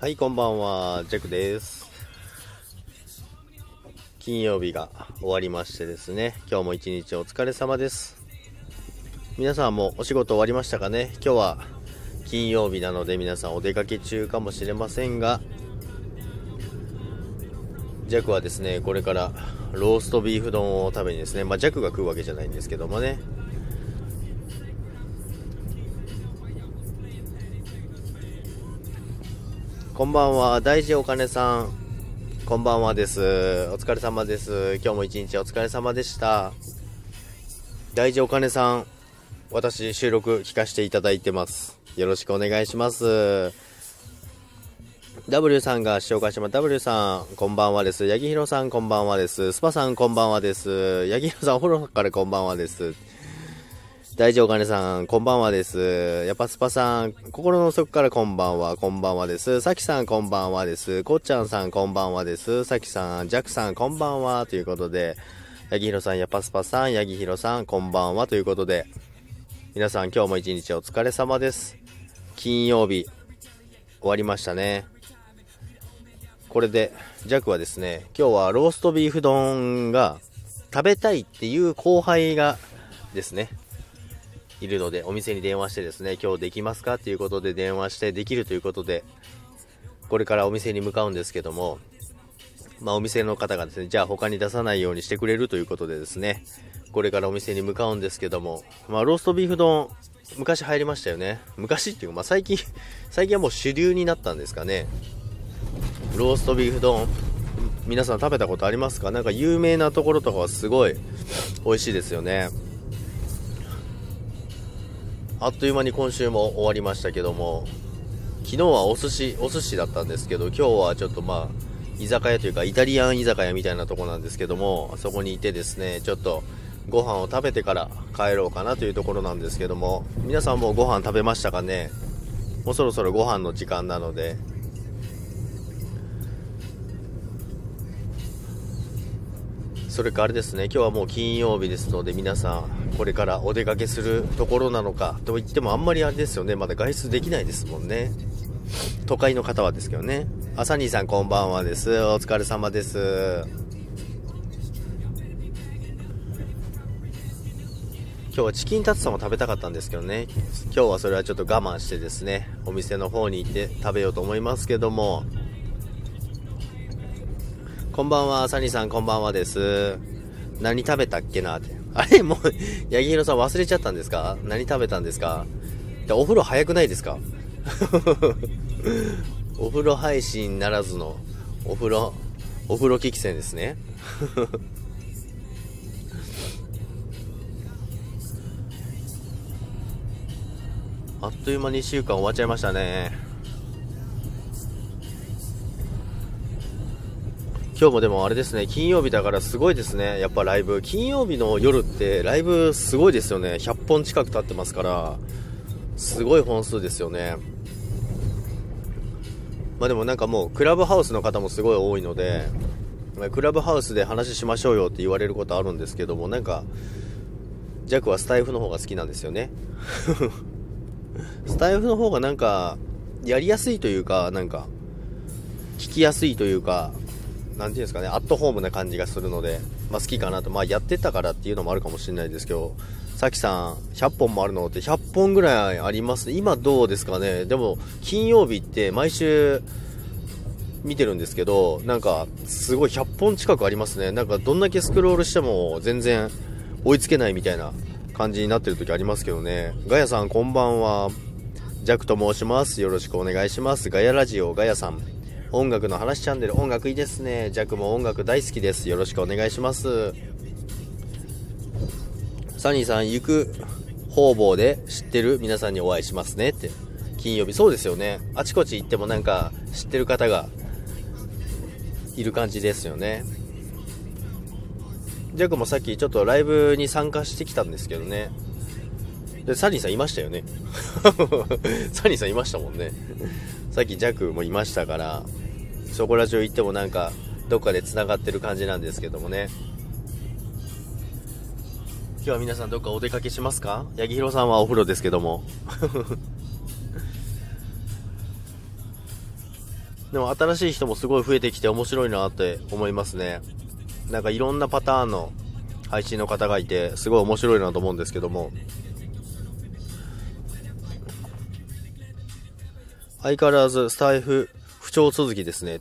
はい、こんばんは、ジャックです。金曜日が終わりましてですね、今日も一日お疲れ様です。皆さんもお仕事終わりましたかね？今日は金曜日なので皆さんお出かけ中かもしれませんが、ジャックはですね、これからローストビーフ丼を食べにですね、まあ、ジャックが食うわけじゃないんですけどもね、こんばんは、大事お金さん。こんばんはです。お疲れ様です。今日も一日お疲れ様でした。大事お金さん、私収録聞かせていただいてます。よろしくお願いします。W さんが紹介します。W さん、こんばんはです。八木ひろさん、こんばんはです。スパさん、こんばんはです。八木ひろさん、お風呂からこんばんはです。大丈夫金さん、こんばんはです。やっぱスパさん、心の底からこんばんは、こんばんはです。さきさん、こんばんはです。こっちゃんさん、こんばんはです。さきさん、ジャックさん、こんばんは。ということで、ヤギヒロさん、やっぱスパさん、ヤギヒロさん、こんばんは。ということで、皆さん、今日も一日お疲れ様です。金曜日、終わりましたね。これで、ジャックはですね、今日はローストビーフ丼が食べたいっていう後輩がですね、いるので、お店に電話してですね、今日できますか？っていうことで電話してできるということで、これからお店に向かうんですけども、まあお店の方がですね、じゃあ他に出さないようにしてくれるということでですね、これからお店に向かうんですけども、まあローストビーフ丼、昔入りましたよね。昔っていうか、まあ最近、最近はもう主流になったんですかね。ローストビーフ丼、皆さん食べたことありますか？なんか有名なところとかはすごい美味しいですよね。あっという間に今週も終わりましたけども、昨日はお寿司、お寿司だったんですけど、今日はちょっとまあ、居酒屋というか、イタリアン居酒屋みたいなとこなんですけども、そこにいてですね、ちょっとご飯を食べてから帰ろうかなというところなんですけども、皆さんもご飯食べましたかね？もうそろそろご飯の時間なので、それかあれですね、今日はもう金曜日ですので、皆さん、これからお出かけするところなのかと言っても、あんまりあれですよね、まだ外出できないですもんね。都会の方はですけどね。あサニーさん、こんばんはです。お疲れ様です。今日はチキンタツタも食べたかったんですけどね、今日はそれはちょっと我慢してですね、お店の方に行って食べようと思いますけども、こんばんは、サニーさんこんばんはです。何食べたっけなって。あれもう、八木ひろさん忘れちゃったんですか？何食べたんですか？でお風呂早くないですか？お風呂配信ならずの、お風呂、お風呂危機戦ですね。あっという間に1週間終わっちゃいましたね。今日もでもあれですね、金曜日だからすごいですね、やっぱライブ。金曜日の夜ってライブすごいですよね。100本近く経ってますから、すごい本数ですよね。まあでもなんかもう、クラブハウスの方もすごい多いので、クラブハウスで話しましょうよって言われることあるんですけども、なんか、ジャックはスタイフの方が好きなんですよね。スタイフの方がなんか、やりやすいというか、なんか、聞きやすいというか、なんていうんですかね、アットホームな感じがするので、まあ、好きかなと、まあ、やってたからっていうのもあるかもしれないですけど、さきさん、100本もあるのって100本ぐらいあります？今どうですかね？でも、金曜日って毎週見てるんですけど、なんか、すごい100本近くありますね。なんか、どんだけスクロールしても全然追いつけないみたいな感じになってる時ありますけどね。ガヤさん、こんばんは。ジャックと申します。よろしくお願いします。ガヤラジオ、ガヤさん。音楽の話チャンネル、音楽いいですね。ジャックも音楽大好きです。よろしくお願いします。サニーさん、行く方々で知ってる皆さんにお会いしますねって。金曜日、そうですよね。あちこち行ってもなんか知ってる方がいる感じですよね。ジャックもさっきちょっとライブに参加してきたんですけどね。で、サニーさんいましたよね。サニーさんいましたもんね。さっきジャックもいましたから、そこら中行ってもなんか、どっかで繋がってる感じなんですけどもね。今日は皆さんどっかお出かけしますか？八木ひろさんはお風呂ですけども。でも新しい人もすごい増えてきて面白いなって思いますね。なんかいろんなパターンの配信の方がいて、すごい面白いなと思うんですけども。相変わらずスタイフ不調続きですね。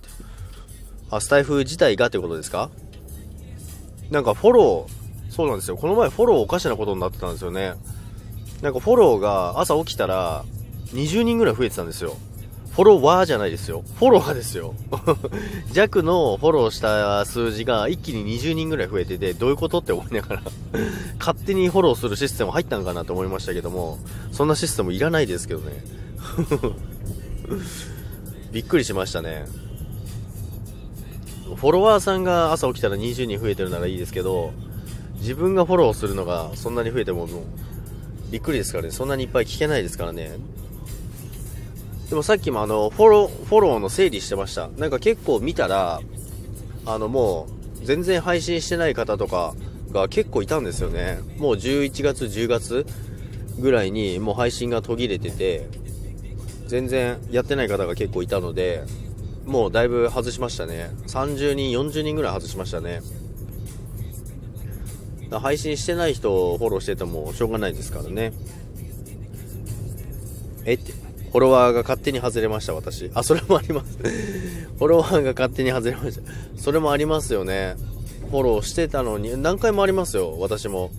あ、スタイフ自体がってことですか？なんかフォロー、そうなんですよ。この前フォローおかしなことになってたんですよね。なんかフォローが朝起きたら20人ぐらい増えてたんですよ。フォロワーじゃないですよ。フォロワーですよ。弱のフォローした数字が一気に20人ぐらい増えてて、どういうことって思いながら勝手にフォローするシステム入ったんかなと思いましたけども、そんなシステムいらないですけどね。びっくりしましたね。フォロワーさんが朝起きたら20人増えてるならいいですけど、自分がフォローするのがそんなに増えてももう、びっくりですからね。そんなにいっぱい聞けないですからね。でもさっきもあの、フォロー、フォローの整理してました。なんか結構見たら、あのもう、全然配信してない方とかが結構いたんですよね。もう11月、10月ぐらいにもう配信が途切れてて、全然やってない方が結構いたので、もうだいぶ外しましたね。30人、40人ぐらい外しましたね。配信してない人をフォローしててもしょうがないですからね。えって、フォロワーが勝手に外れました、私。あ、それもあります。フォロワーが勝手に外れました。それもありますよね。フォローしてたのに、何回もありますよ、私も。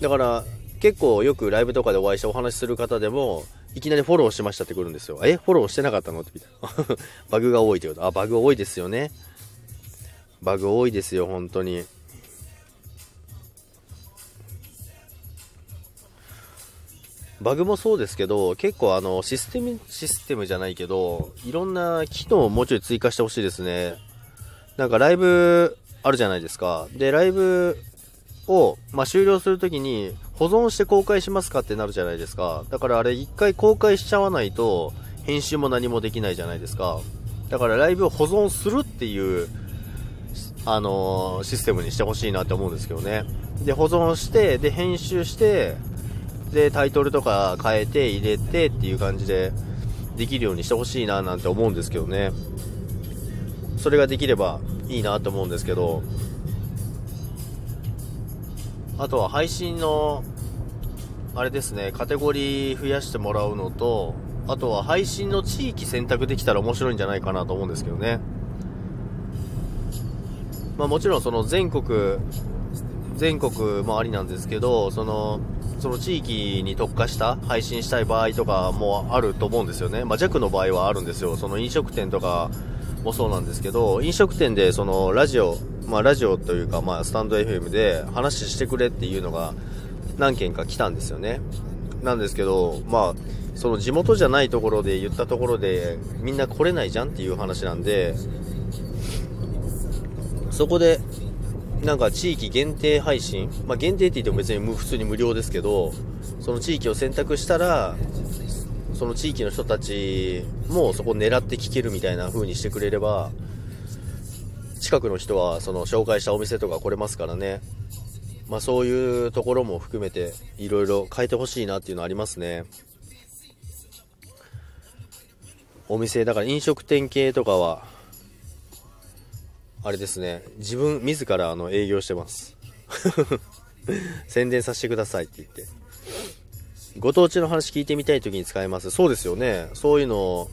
だから、結構よくライブとかでお会いしてお話しする方でも、いきなりフォローしましたってくるんですよ。えフォローしてなかったのってみたいな。バグが多いってこと。あ、バグ多いですよね。バグ多いですよ、本当に。バグもそうですけど、結構あの、システム、システムじゃないけど、いろんな機能をもうちょい追加してほしいですね。なんかライブあるじゃないですか。で、ライブを、まあ、終了するときに、保存して公開しますかってなるじゃないですか。だからあれ一回公開しちゃわないと、編集も何もできないじゃないですか。だからライブを保存するっていう、あのー、システムにしてほしいなって思うんですけどね。で、保存して、で、編集して、で、タイトルとか変えて入れてっていう感じでできるようにしてほしいななんて思うんですけどね。それができればいいなと思うんですけど、あとは配信の、あれですね、カテゴリー増やしてもらうのと、あとは配信の地域選択できたら面白いんじゃないかなと思うんですけどね。まあもちろんその全国、全国もありなんですけど、その、その地域に特化した配信したい場合とかもあると思うんですよね。まあ、弱の場合はあるんですよ。その飲食店とかもそうなんですけど、飲食店でそのラジオ、まあ、ラジオというか、まあ、スタンド FM で話してくれっていうのが何件か来たんですよね。なんですけど、まあ、その地元じゃないところで言ったところでみんな来れないじゃんっていう話なんで、そこでなんか地域限定配信、まあ、限定って言っても別に普通に無料ですけど、その地域を選択したら、その地域の人たちもそこを狙って聞けるみたいな風にしてくれれば、近くの人はその紹介したお店とか来れますからね。まあそういうところも含めていろいろ変えてほしいなっていうのはありますね。お店、だから飲食店系とかは、あれですね、自分自らあの営業してます。宣伝させてくださいって言って。ご当地の話聞いてみたい時に使えます。そうですよね。そういうのを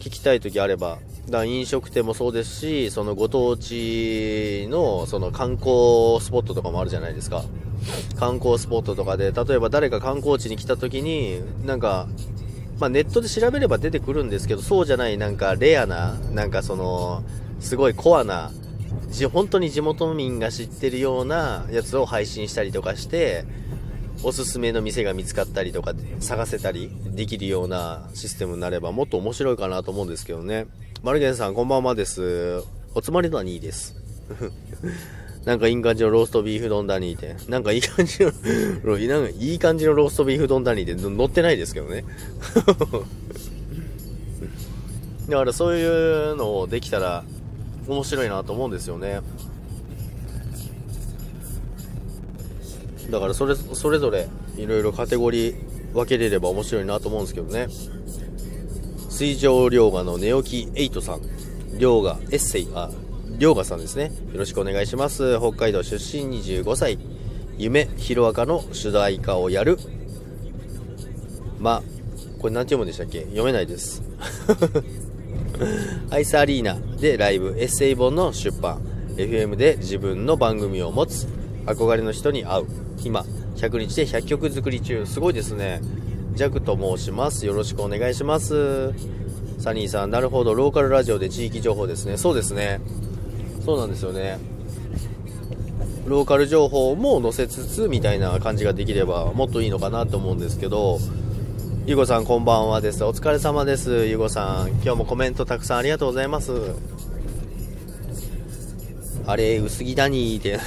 聞きたい時あれば。だ飲食店もそうですし、そのご当地のその観光スポットとかもあるじゃないですか。観光スポットとかで、例えば誰か観光地に来た時に、なんか、まあ、ネットで調べれば出てくるんですけど、そうじゃないなんかレアな、なんかその、すごいコアな、本当に地元民が知ってるようなやつを配信したりとかして、おすすめの店が見つかったりとか探せたりできるようなシステムになればもっと面白いかなと思うんですけどね。マルゲンさんこんばんはです。おつまりのは2位です。なんかいい感じのローストビーフ丼だにいて。なんかいい感じの、なんかいい感じのローストビーフ丼だにいて乗ってないですけどね。だからそういうのをできたら面白いなと思うんですよねだからそれそれぞれいろいろカテゴリー分けれれば面白いなと思うんですけどね水上涼河の寝起きエイトさん。涼河エッセイ。あ涼河さんですね。よろしくお願いします。北海道出身25歳。夢ヒロアカの主題歌をやる。まこれ何て読むんでしたっけ？読めないです。アイスアリーナでライブエッセイ本の出版。FM で自分の番組を持つ。憧れの人に会う。今100日で100曲作り中。すごいですね。ジャクと申します。よろしくお願いします。サニーさんなるほど。ローカルラジオで地域情報ですね。そうですね。そうなんですよね。ローカル情報も載せつつみたいな感じができればもっといいのかなと思うんですけど。ゆうごさんこんばんはです。お疲れ様です。ゆうごさん今日もコメントたくさんありがとうございます。あれ薄着だにー。っ て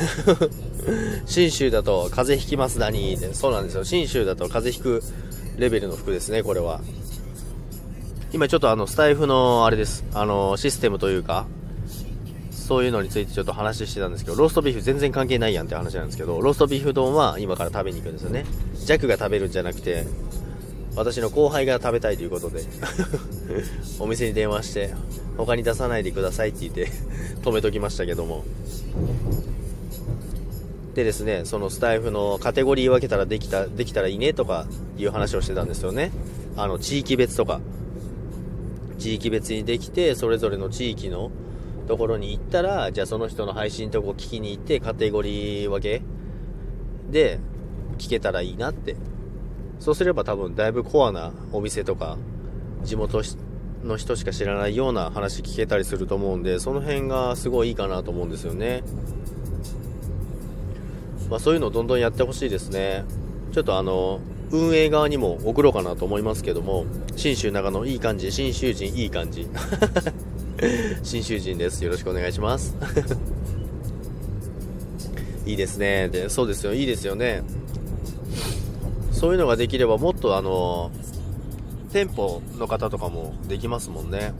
信州だと風邪ひきますだにー。ってそうなんですよ。信州だと風邪ひくレベルの服ですねこれは今ちょっとあのスタイフのあれですあのシステムというかそういうのについてちょっと話してたんですけど、ローストビーフ全然関係ないやんって話なんですけど、ローストビーフ丼は今から食べに行くんですよね。ジャックが食べるんじゃなくて、私の後輩が食べたいということで お店に電話して、他に出さないでくださいって言って止めときましたけども。でですね、そのスタイフのカテゴリー分けたらできた、できたらいいねとかいう話をしてたんですよね。あの、地域別とか。地域別にできて、それぞれの地域のところに行ったら、じゃあその人の配信とこ聞きに行って、カテゴリー分けで聞けたらいいなって。そうすれば多分だいぶコアなお店とか、地元の人しか知らないような話聞けたりすると思うんで、その辺がすごいいいかなと思うんですよね。まあそういうのをどんどんやってほしいですね。ちょっとあの、運営側にも送ろうかなと思いますけども、信州長野いい感じ、信州人いい感じ。新囚人です。よろしくお願いします。いいですね。で、そうですよ。いいですよね。そういうのができればもっとあの、店舗の方とかもできますもんね。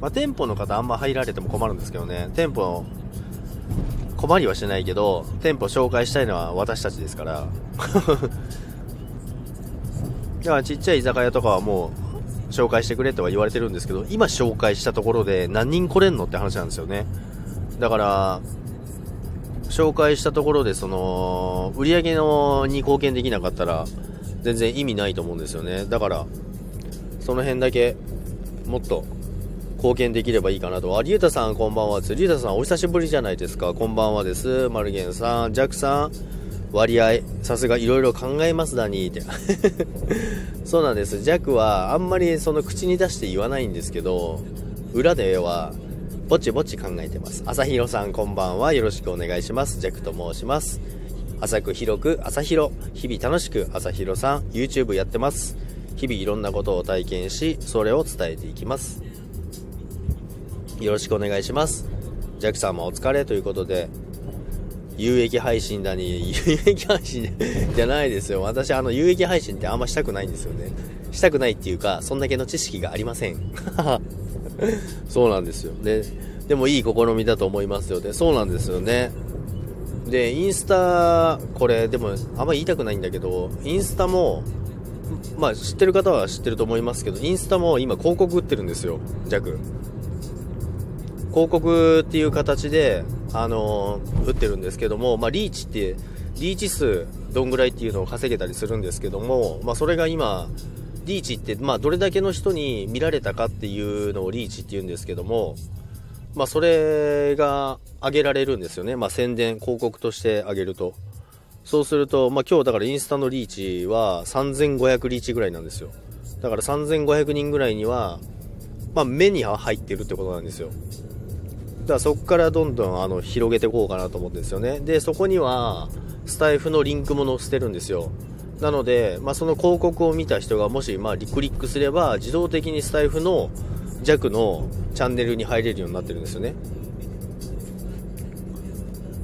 まあ、店舗の方あんま入られても困るんですけどね。店舗、困りはしないけど、店舗紹介したいのは私たちですから。だからちっちゃい居酒屋とかはもう紹介してくれとは言われてるんですけど、今紹介したところで何人来れんのって話なんですよね。だから、紹介したところで、その、売り上げのに貢献できなかったら、全然意味ないと思うんですよね。だから、その辺だけ、もっと、貢献できればいいかなと。あ、りゅうたさんこんばんはです。りゅうたさんお久しぶりじゃないですか。こんばんはです。マルゲンさん、ジャックさん、割合、さすがいろいろ考えますだにって。そうなんです。弱はあんまりその口に出して言わないんですけど、裏では、ぼちぼち考えてます。朝広さんこんばんは。よろしくお願いします。ジャックと申します。浅く広く、朝広。日々楽しく、朝広さん、YouTube やってます。日々いろんなことを体験し、それを伝えていきます。よろしくお願いします。ジャックさんもお疲れということで、有益配信だに、有益配信 じゃないですよ。私、あの、有益配信ってあんましたくないんですよね。したくないっていうか、そんだけの知識がありません。そうなんですよ。で、でもいい試みだと思いますよ。で、そうなんですよね。で、インスタ、これ、でも、あんま言いたくないんだけど、インスタも、まあ、知ってる方は知ってると思いますけど、インスタも今広告売ってるんですよ、弱。広告っていう形で、あのー、打ってるんですけども、まあ、リーチって、リーチ数どんぐらいっていうのを稼げたりするんですけども、まあ、それが今、リーチって、まあ、どれだけの人に見られたかっていうのをリーチって言うんですけども、まあ、それが上げられるんですよね。まあ、宣伝、広告として上げると。そうすると、まあ、今日だからインスタのリーチは3500リーチぐらいなんですよ。だから3500人ぐらいには、まあ、目には入ってるってことなんですよ。だからそこからどんどんあの広げていこうかなと思うんですよね。で、そこにはスタイフのリンクも載せてるんですよ。なので、まあ、その広告を見た人がもし、まあ、クリックすれば自動的にスタイフの弱のチャンネルに入れるようになってるんですよね。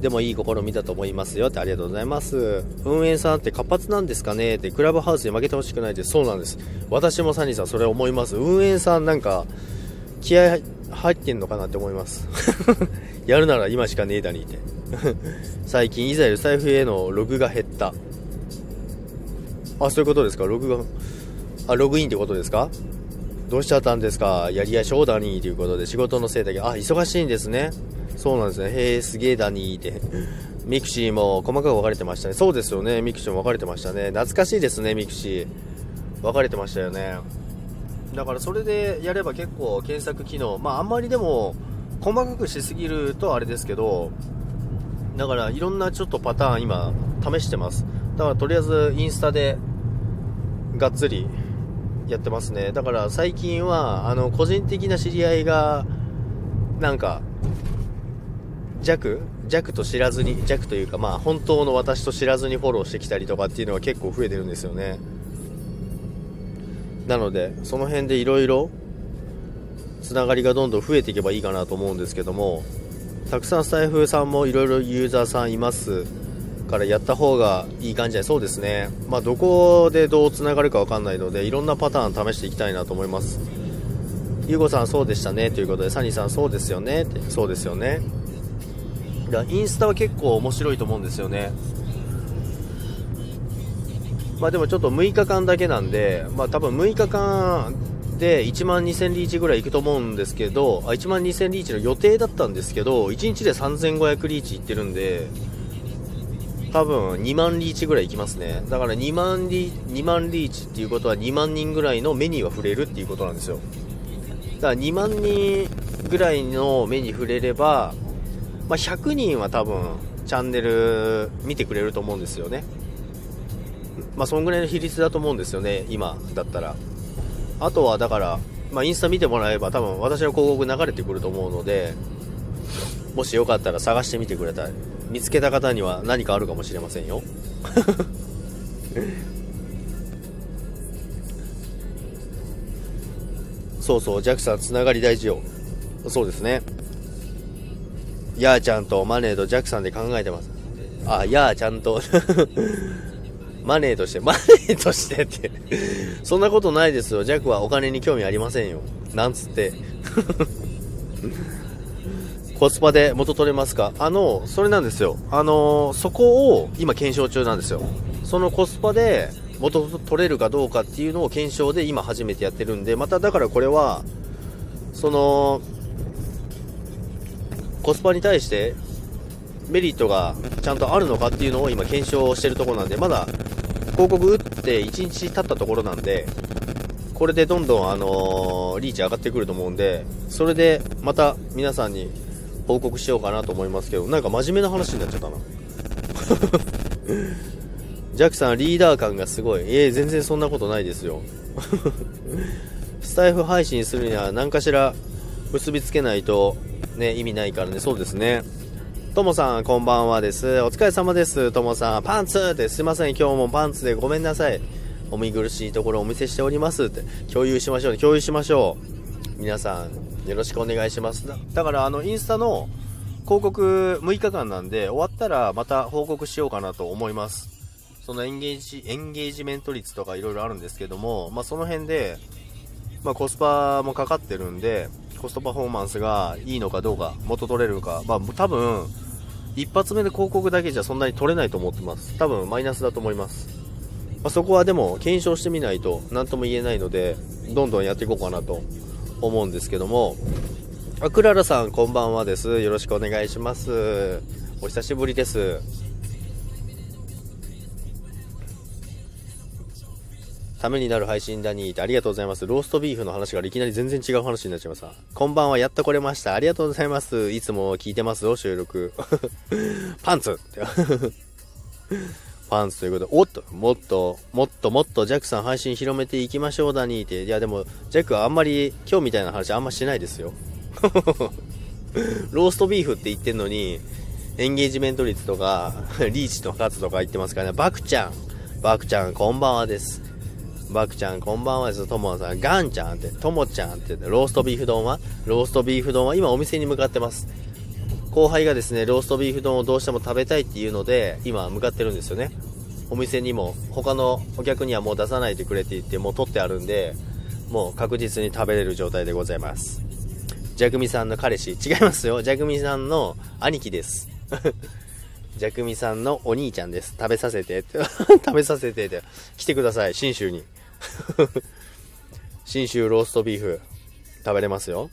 でもいい試みだと思いますよってありがとうございます。運営さんって活発なんですかね？ってクラブハウスに負けてほしくないです。そうなんです。私もサニーさんそれ思います。運営さんなんか気合入ってんのかなって思います やるなら今しかねえだにって 最近いざやる財布へのログが減ったあそういうことですか？ログがあログインってことですか？どうしちゃったんですか？やりやしょうだにということで仕事のせいだけあ、忙しいんですね。そうなんですね。へえ、すげえだにって。ミクシーも細かく分かれてましたね。そうですよね。ミクシーも分かれてましたね。懐かしいですね、ミクシー。分かれてましたよね。だからそれでやれば結構検索機能、まああんまりでも細かくしすぎるとあれですけど、だからいろんなちょっとパターン今試してます。だからとりあえずインスタでがっつりやってますね。だから最近はあの個人的な知り合いがなんか弱弱と知らずに弱というかまあ本当の私と知らずにフォローしてきたりとかっていうのは結構増えてるんですよね。なので、その辺でいろいろ、つながりがどんどん増えていけばいいかなと思うんですけども、たくさんスタイフさんもいろいろユーザーさんいますからやった方がいい感じで、そうですね。まあ、どこでどうつながるかわかんないので、いろんなパターン試していきたいなと思います。ゆうごさんそうでしたねということで、サニーさんそうですよねって、そうですよね。だインスタは結構面白いと思うんですよね。まあでもちょっと6日間だけなんで、まあ多分6日間で1万2000リーチぐらい行くと思うんですけど、あ1万2000リーチの予定だったんですけど、1日で3500リーチ行ってるんで、多分2万リーチぐらい行きますね。だから2万リ2万リーチっていうことは2万人ぐらいの目には触れるっていうことなんですよ。だから2万人ぐらいの目に触れれば、まあ、100人は多分チャンネル見てくれると思うんですよね。まあ、そんぐらいの比率だと思うんですよね、今だったら。あとはだから、まあ、インスタ見てもらえば多分私の広告流れてくると思うので、もしよかったら探してみてくれたら、見つけた方には何かあるかもしれませんよ。そうそう、ジャックさん、つながり大事よ。そうですね。やーちゃんとマネーとジャックさんで考えてます。あ、やーちゃんとマネーとして、マネーとしてって そんなことないですよ。ジャックはお金に興味ありませんよ。なんつって。コスパで元取れますか？あの、それなんですよ。あの、そこを今検証中なんですよ。そのコスパで元取れるかどうかっていうのを検証で今初めてやってるんで、まただからこれは、その、コスパに対してメリットがちゃんとあるのかっていうのを今検証してるところなんで、まだ広告打って1日経ったところなんで、これでどんどん、あのー、リーチ上がってくると思うんで、それでまた皆さんに報告しようかなと思いますけど、なんか真面目な話になっちゃったな。ジャックさん、リーダー感がすごい。ええ、全然そんなことないですよ。スタイフ配信するには何かしら結びつけないとね、意味ないからね、そうですね。ともさん、こんばんはです。お疲れ様です。ともさん、パンツってすいません、今日もパンツでごめんなさい。お見苦しいところをお見せしておりますって、共有しましょう、共有しましょう。皆さん、よろしくお願いします。だから、あの、インスタの広告6日間なんで、終わったらまた報告しようかなと思います。そのエンゲージ、エンゲージメント率とか色々あるんですけども、まあ、その辺で、まあ、コスパもかかってるんで、コストパフォーマンスがいいのかどうか、元取れるか、まあ、多分、一発目で広告だけじゃそんなに取れないと思ってます。多分マイナスだと思います。まあ、そこはでも検証してみないと何とも言えないので、どんどんやっていこうかなと思うんですけども、あ、クララさんこんばんはです。よろしくお願いします。お久しぶりです。ためになる配信だにってありがとうございます。ローストビーフの話からいきなり全然違う話になっちゃいました。こんばんは、やっと来れました。ありがとうございます。いつも聞いてますよ、収録。パンツ パンツということで、おっと、もっと、もっともっとジャックさん配信広めていきましょうだにって。いや、でも、ジャックはあんまり、今日みたいな話あんましないですよ。ローストビーフって言ってんのに、エンゲージメント率とか、リーチの数とか言ってますからね。バクちゃん。バクちゃん、こんばんはです。バクちゃん、こんばんはです。ともさん、ガンちゃんって、ともちゃんって、ローストビーフ丼は？ローストビーフ丼は今お店に向かってます。後輩がですね、ローストビーフ丼をどうしても食べたいっていうので、今向かってるんですよね。お店にも、他のお客にはもう出さないでくれって言って、もう取ってあるんで、もう確実に食べれる状態でございます。ジャクミさんの彼氏、違いますよ。ジャクミさんの兄貴です。ジャクミさんのお兄ちゃんです。食べさせてって。食べさせてって。来てください、新州に。信州ローストビーフ食べれますよ。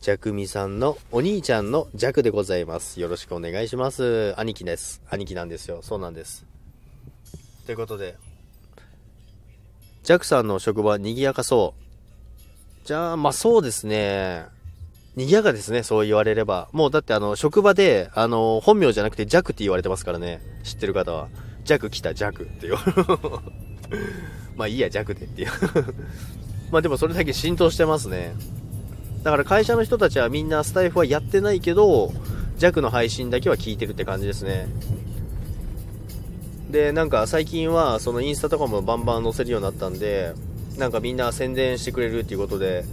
ジャクミさんのお兄ちゃんのジャクでございます。よろしくお願いします。兄貴です。兄貴なんですよ。そうなんです。ということで、ジャクさんの職場賑やかそう。じゃあ、まあそうですね。賑やかですね、そう言われれば。もうだってあの、職場で、あの、本名じゃなくてジャクって言われてますからね。知ってる方は。ジャク来た、ジャクっていう。まあいいや、ジャクでっていう まあでもそれだけ浸透してますね。だから会社の人たちはみんなスタイフはやってないけど、弱の配信だけは聞いてるって感じですね。で、なんか最近はそのインスタとかもバンバン載せるようになったんで、なんかみんな宣伝してくれるっていうことで、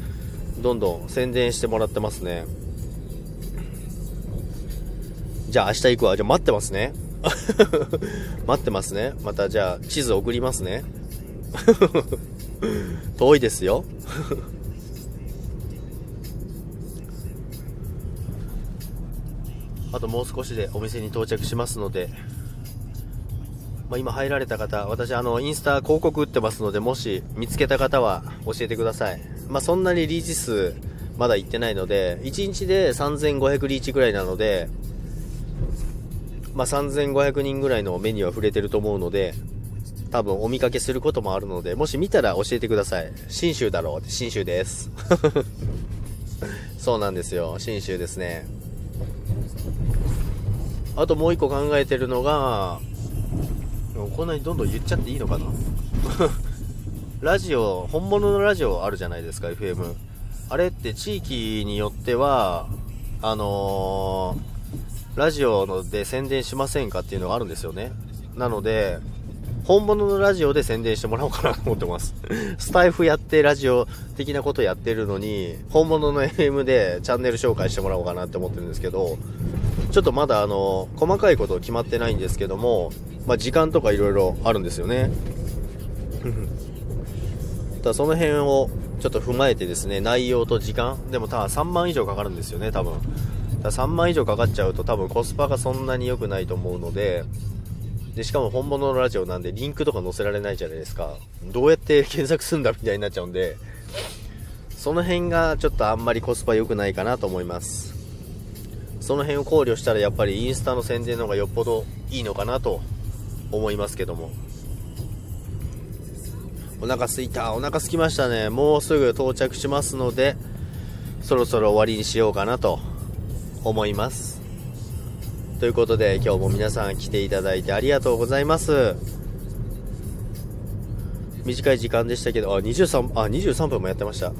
どんどん宣伝してもらってますね。じゃあ明日行くわ。じゃあ待ってますね。待ってますね。またじゃあ地図送りますね。遠いですよ。あともう少しでお店に到着しますので、まあ、今入られた方、私あの、インスタ広告打ってますので、もし見つけた方は教えてください。まあ、そんなにリーチ数まだ行ってないので、1日で3500リーチぐらいなので、まあ、3500人ぐらいの目には触れてると思うので、多分お見かけすることもあるので、もし見たら教えてください。新州だろうって、新州です。そうなんですよ、新州ですね。あともう一個考えてるのが、こんなにどんどん言っちゃっていいのかな？ラジオ、本物のラジオあるじゃないですか、FM。あれって地域によっては、あのー、ラジオので宣伝しませんかっていうのがあるんですよね。なので、本物のラジオで宣伝してもらおうかなと思ってます。スタイフやってラジオ的なことやってるのに、本物の FM でチャンネル紹介してもらおうかなって思ってるんですけど、ちょっとまだあの、細かいこと決まってないんですけども、まあ、時間とかいろいろあるんですよね。ただその辺をちょっと踏まえてですね、内容と時間、でも多分3万以上かかるんですよね、多分。だ3万以上かかっちゃうと多分コスパがそんなに良くないと思うので、で、しかも本物のラジオなんでリンクとか載せられないじゃないですか。どうやって検索するんだみたいになっちゃうんで、その辺がちょっとあんまりコスパ良くないかなと思います。その辺を考慮したらやっぱりインスタの宣伝の方がよっぽどいいのかなと思いますけども。お腹すいた。お腹すきましたね。もうすぐ到着しますので、そろそろ終わりにしようかなと思います。ということで今日も皆さん来ていただいてありがとうございます短い時間でしたけどあ23あ23分もやってました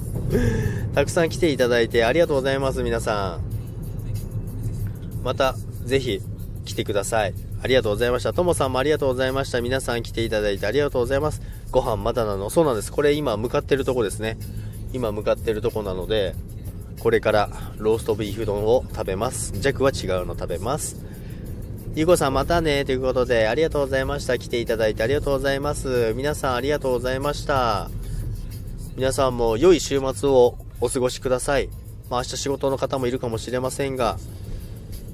たくさん来ていただいてありがとうございます皆さんまたぜひ来てくださいありがとうございましたともさんもありがとうございました皆さん来ていただいてありがとうございますご飯まだなの？そうなんですこれ今向かってるとこですね今向かってるとこなのでこれからローストビーフ丼を食べます。弱は違うの食べます。ゆうこさんまたねということでありがとうございました。来ていただいてありがとうございます。皆さんありがとうございました。皆さんも良い週末をお過ごしください。まあ、明日仕事の方もいるかもしれませんが、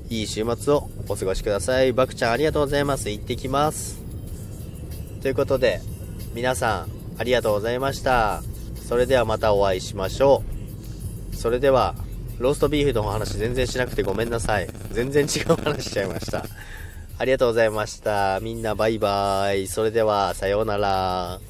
いい週末をお過ごしください。バクちゃんありがとうございます。行ってきます。ということで、皆さんありがとうございました。それではまたお会いしましょう。それでは、ローストビーフのお話全然しなくてごめんなさい。全然違う話しちゃいました。ありがとうございました。みんなバイバーイ。それでは、さようなら。